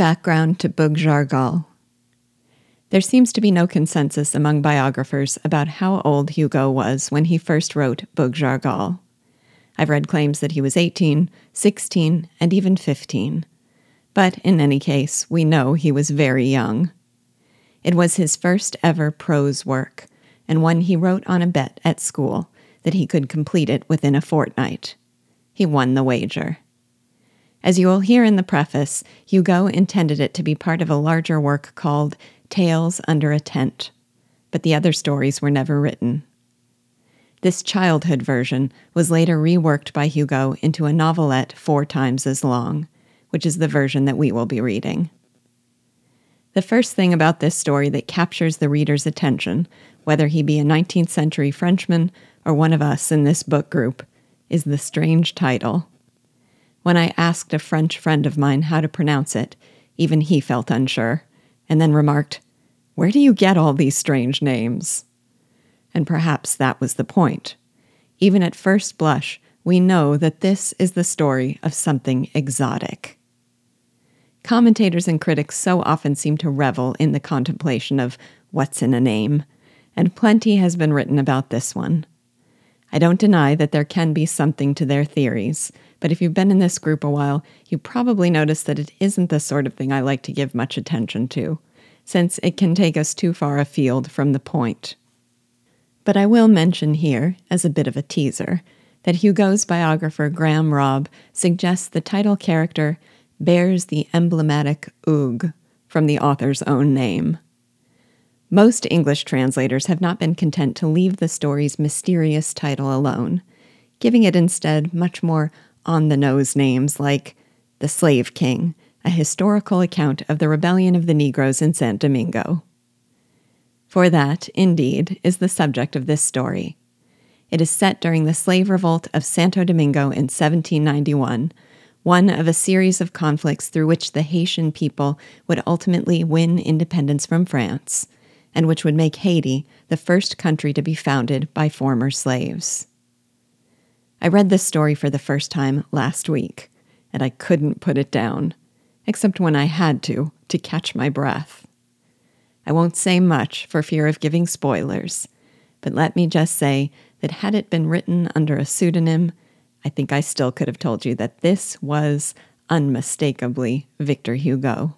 Background to Bug Jargal. There seems to be no consensus among biographers about how old Hugo was when he first wrote Bug Jargal. I've read claims that he was 18, 16, and even 15. But in any case, we know he was very young. It was his first ever prose work, and one he wrote on a bet at school that he could complete it within a fortnight. He won the wager. As you will hear in the preface, Hugo intended it to be part of a larger work called Tales Under a Tent, but the other stories were never written. This childhood version was later reworked by Hugo into a novelette four times as long, which is the version that we will be reading. The first thing about this story that captures the reader's attention, whether he be a 19th century Frenchman or one of us in this book group, is the strange title. When I asked a French friend of mine how to pronounce it, even he felt unsure, and then remarked, Where do you get all these strange names? And perhaps that was the point. Even at first blush, we know that this is the story of something exotic. Commentators and critics so often seem to revel in the contemplation of what's in a name, and plenty has been written about this one. I don't deny that there can be something to their theories, but if you've been in this group a while, you probably notice that it isn't the sort of thing I like to give much attention to, since it can take us too far afield from the point. But I will mention here, as a bit of a teaser, that Hugo's biographer Graham Robb suggests the title character bears the emblematic Ug from the author's own name. Most English translators have not been content to leave the story's mysterious title alone, giving it instead much more on the nose names like The Slave King, a historical account of the rebellion of the Negroes in San Domingo. For that, indeed, is the subject of this story. It is set during the slave revolt of Santo Domingo in 1791, one of a series of conflicts through which the Haitian people would ultimately win independence from France, and which would make Haiti the first country to be founded by former slaves. I read this story for the first time last week, and I couldn't put it down, except when I had to, to catch my breath. I won't say much for fear of giving spoilers, but let me just say that had it been written under a pseudonym, I think I still could have told you that this was unmistakably Victor Hugo.